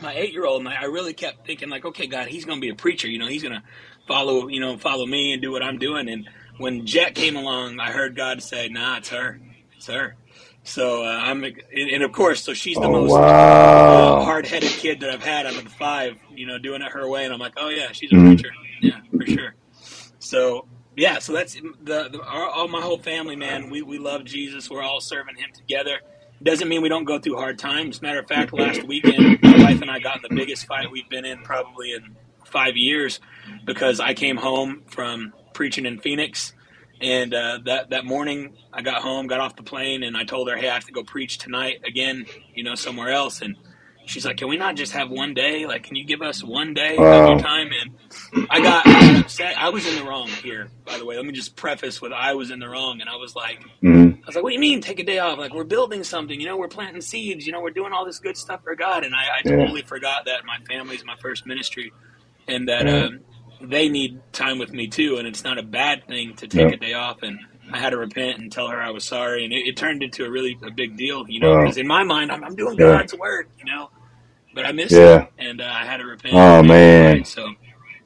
my eight-year-old, and I I really kept thinking, like, okay, God, he's going to be a preacher. You know, he's going to follow, you know, follow me and do what I'm doing. And when Jet came along, I heard God say, "Nah, it's her, it's her." So uh, I'm, and, and of course, so she's the Oh most uh, hard-headed kid that I've had out of the five. You know, doing it her way, and I'm like, oh yeah, she's a Mhm. preacher, yeah, for sure. So yeah, so that's the, the our, all my whole family, man. We we love Jesus. We're all serving Him together. Doesn't mean we don't go through hard times. Matter of fact, last weekend, my wife and I got in the biggest fight we've been in probably in five years because I came home from preaching in Phoenix, and uh, that that morning I got home, got off the plane, and I told her, "Hey, I have to go preach tonight again, you know, somewhere else." And she's like, "Can we not just have one day? Like, can you give us one day of your time?" And I got, I got upset. I was in the wrong here, by the way. Let me just preface with I was in the wrong, and I was like, hmm I was like, "What do you mean take a day off? Like we're building something, you know, we're planting seeds, you know, we're doing all this good stuff for God." And I, I Yeah. totally forgot that my family's my first ministry, and that Yeah. um, they need time with me too. And it's not a bad thing to take Yeah. a day off. And I had to repent and tell her I was sorry, and it, it turned into a really a big deal, you know, Wow. because in my mind I'm, I'm doing Yeah. God's work, you know, but I missed Yeah. it, and uh, I had to repent. Oh, and make it man. right. so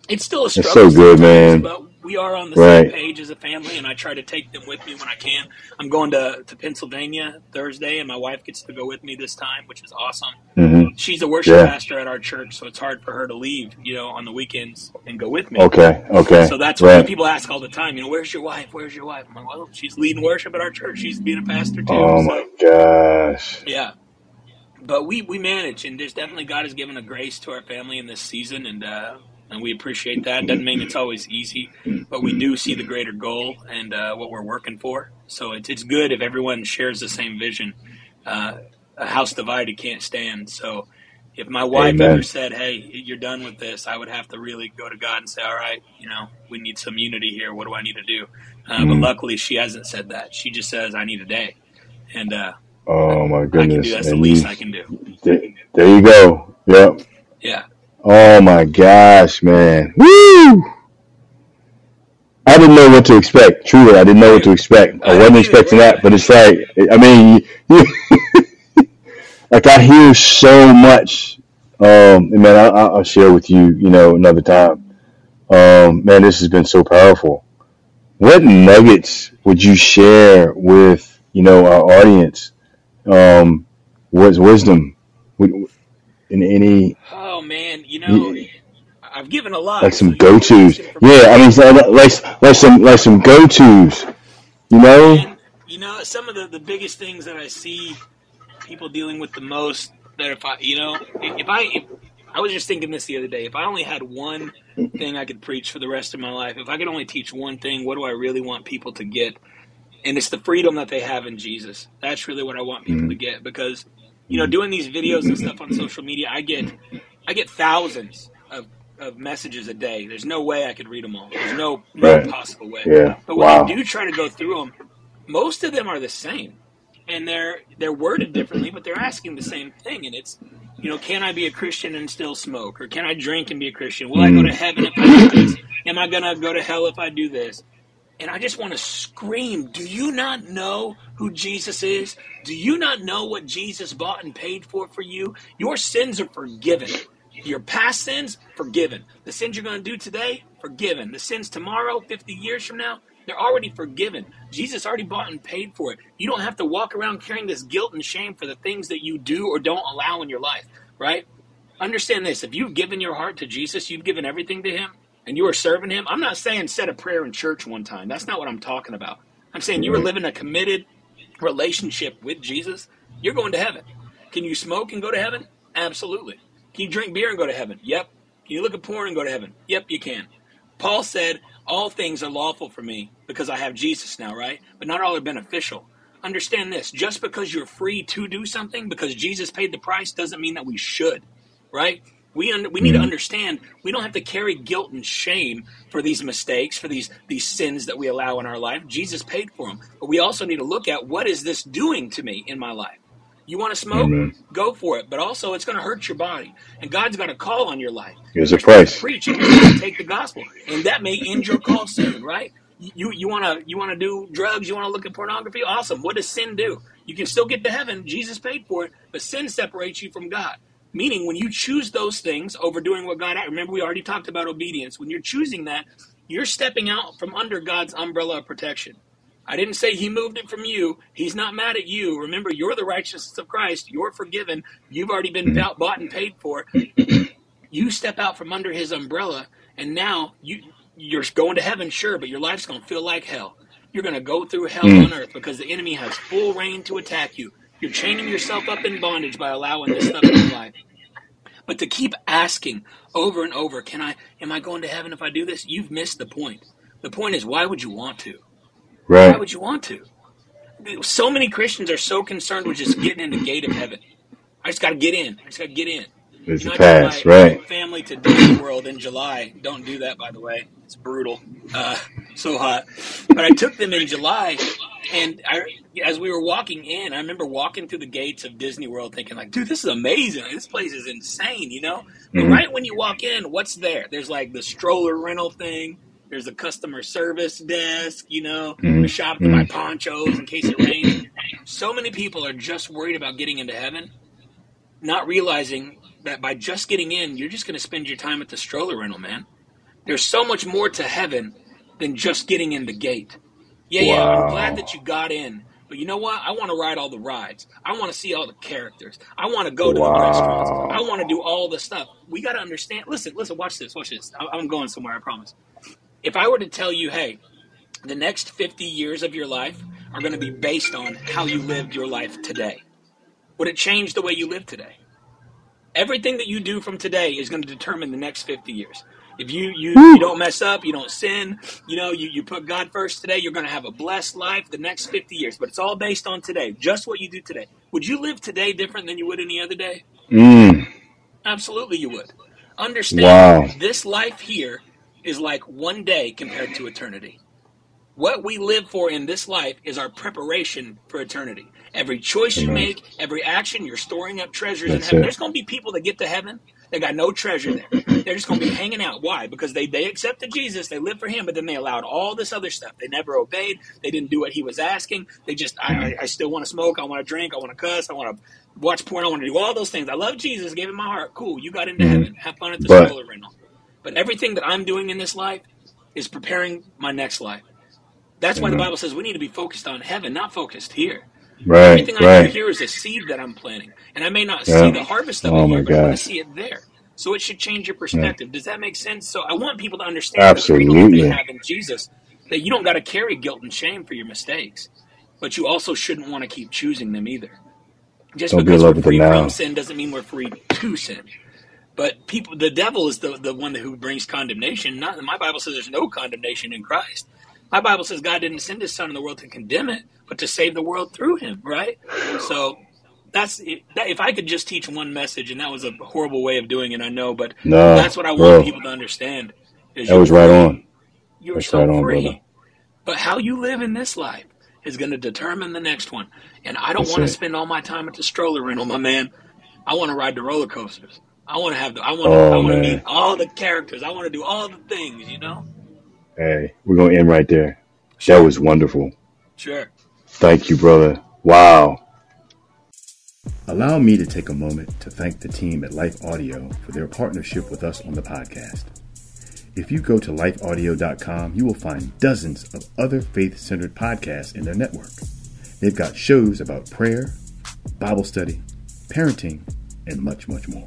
it's still a struggle. so good, man. But we are on the Right. same page as a family, and I try to take them with me when I can. I'm going to, to Pennsylvania Thursday, and my wife gets to go with me this time, which is awesome. hmm She's a worship Yeah. pastor at our church, so it's hard for her to leave, you know, on the weekends and go with me. Okay. Okay. So that's why people ask all the time, you know, where's your wife? Where's your wife? I'm like, well, she's leading worship at our church. She's being a pastor too. Oh so, my gosh. yeah. But we, we manage, and there's definitely God has given a grace to our family in this season, and uh, and we appreciate that. Doesn't mean it's always easy, but we do see the greater goal and uh, what we're working for. So it's it's good if everyone shares the same vision. Uh, a house divided can't stand. So if my wife Amen. ever said, "Hey, you're done with this," I would have to really go to God and say, "All right, you know, we need some unity here. What do I need to do?" Uh, But Mhm. luckily, she hasn't said that. She just says, "I need a day," and uh, Oh my I can do goodness. that's the least I can do. there, there you go. Yep. Yeah. Oh my gosh, man. Woo! I didn't know what to expect. Truly, I didn't know what to expect. I wasn't expecting that, but it's like, I mean, like I hear so much. Um, and man, I, I- I'll share with you, you know, another time. Um, man, this has been so powerful. What nuggets would you share with, you know, our audience? Um, what's wisdom? In any Oh man, you know, Yeah. I've given a lot. like some go tos. Yeah, I mean, like like some like some go tos. You know? Man, You know, some of the, the biggest things that I see people dealing with the most that if I, you know, if I, if, I was just thinking this the other day. If I only had one thing I could preach for the rest of my life, if I could only teach one thing, what do I really want people to get? And it's the freedom that they have in Jesus. That's really what I want people mm-hmm. to get because, you know, doing these videos and stuff on social media, I get, I get thousands of, of messages a day. There's no way I could read them all. There's no, no right. possible way. Yeah. But when wow. I do try to go through them, most of them are the same and they're they're worded differently, but they're asking the same thing. And it's, you know, can I be a Christian and still smoke, or can I drink and be a Christian? Will I go to mm. heaven if I do this? Am I gonna go to hell if I do this? And I just want to scream, do you not know who Jesus is? Do you not know what Jesus bought and paid for for you? Your sins are forgiven. Your past sins, forgiven. The sins you're going to do today, forgiven. The sins tomorrow, 50 years from now, they're already forgiven. Jesus already bought and paid for it. You don't have to walk around carrying this guilt and shame for the things that you do or don't allow in your life, right? Understand this. If you've given your heart to Jesus, you've given everything to Him, and you are serving Him. I'm not saying said a prayer in church one time. That's not what I'm talking about. I'm saying you are mm-hmm. living a committed relationship with Jesus. You're going to heaven. Can you smoke and go to heaven? Absolutely. Can you drink beer and go to heaven? Yep. Can you look at porn and go to heaven? Yep, you can. Paul said, All things are lawful for me because I have Jesus now, right? But not all are beneficial. Understand this just because you're free to do something, because Jesus paid the price, doesn't mean that we should, right? We, un- we need to mm-hmm. understand we don't have to carry guilt and shame for these mistakes, for these, these sins that we allow in our life. Jesus paid for them. But we also need to look at what is this doing to me in my life? You want to smoke? Amen. Go for it. But also, it's going to hurt your body. And God's got a call on your life. Here's a price. Preach take the gospel. And that may end your call soon, right? You you want to you want to do drugs? You want to look at pornography? Awesome. What does sin do? You can still get to heaven. Jesus paid for it, but sin separates you from God. Meaning, when you choose those things over doing what God, remember we already talked about obedience. When you're choosing that, you're stepping out from under God's umbrella of protection. I didn't say he moved it from you. He's not mad at you. Remember, you're the righteousness of Christ. You're forgiven. You've already been mm-hmm. bought and paid for. You step out from under his umbrella, and now you you're going to heaven, sure, but your life's going to feel like hell. You're going to go through hell mm. on earth because the enemy has full reign to attack you. You're chaining yourself up in bondage by allowing this stuff in your life. But to keep asking over and over, can I, am I going to heaven if I do this? You've missed the point. The point is, why would you want to? Right. Why would you want to? So many Christians are so concerned with just getting in the gate of heaven. I just got to get in. I just got to get in. There's a pass, right? Family to Disney World in July. Don't do that, by the way. It's brutal. Uh, so hot. But I took them in July, and I, as we were walking in, I remember walking through the gates of Disney World, thinking like, "Dude, this is amazing. This place is insane." You know. But mm-hmm. right when you walk in, what's there? There's like the stroller rental thing. There's a customer service desk, you know, mm-hmm. a shop to buy mm-hmm. ponchos in case it rains. So many people are just worried about getting into heaven, not realizing that by just getting in, you're just going to spend your time at the stroller rental, man. There's so much more to heaven than just getting in the gate. Yeah, wow. yeah, I'm glad that you got in. But you know what? I want to ride all the rides. I want to see all the characters. I want to go to wow. the restaurants. I want to do all the stuff. We got to understand. Listen, listen, watch this. Watch this. I'm going somewhere, I promise if I were to tell you, hey, the next 50 years of your life are going to be based on how you lived your life today, would it change the way you live today? Everything that you do from today is going to determine the next 50 years. If you, you, you don't mess up, you don't sin, you know, you, you put God first today, you're going to have a blessed life the next 50 years. But it's all based on today, just what you do today. Would you live today different than you would any other day? Mm. Absolutely, you would. Understand wow. this life here is like one day compared to eternity. What we live for in this life is our preparation for eternity. Every choice you make, every action, you're storing up treasures That's in heaven. It. There's going to be people that get to heaven, they got no treasure there. They're just going to be hanging out. Why? Because they, they accepted Jesus, they lived for Him, but then they allowed all this other stuff. They never obeyed. They didn't do what He was asking. They just, I, I still want to smoke. I want to drink. I want to cuss. I want to watch porn. I want to do all those things. I love Jesus, gave Him my heart. Cool. You got into mm-hmm. heaven. Have fun at the but, rental. But everything that I'm doing in this life is preparing my next life. That's why mm-hmm. the Bible says we need to be focused on heaven, not focused here. Right. Everything I right. do here is a seed that I'm planting. And I may not yeah. see the harvest of oh it here, but I want to see it there. So it should change your perspective. Yeah. Does that make sense? So I want people to understand Absolutely. they have in Jesus, that you don't got to carry guilt and shame for your mistakes. but you also shouldn't want to keep choosing them either. Just Don't be because love we're free now. from sin doesn't mean we're free to sin. But people, the devil is the, the one who brings condemnation. Not my Bible says there's no condemnation in Christ. My Bible says God didn't send His Son in the world to condemn it, but to save the world through Him. Right? So that's that, if I could just teach one message, and that was a horrible way of doing it, I know, but No, that's what I want bro. people to understand. That was right free. on. You're That's so right on, free. brother. But how you live in this life is going to determine the next one. And I don't That's want to spend all my time at the stroller rental, my man. I want to ride the roller coasters. I want to have the. I want to. Oh, I want to meet all the characters. I want to do all the things. You know. Hey, we're gonna end right there. That was wonderful. Sure. Thank you, brother. Wow. Allow me to take a moment to thank the team at Life Audio for their partnership with us on the podcast. If you go to lifeaudio.com, you will find dozens of other faith centered podcasts in their network. They've got shows about prayer, Bible study, parenting, and much, much more.